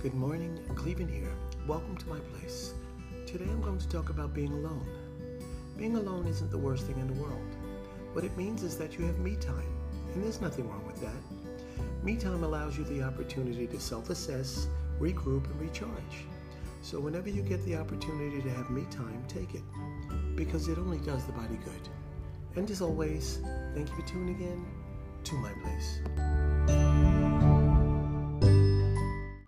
Good morning, Clevin here. Welcome to my place. Today I'm going to talk about being alone. Being alone isn't the worst thing in the world. What it means is that you have me time, and there's nothing wrong with that. Me time allows you the opportunity to self assess, regroup, and recharge. So whenever you get the opportunity to have me time, take it, because it only does the body good. And as always, thank you for tuning in to my place.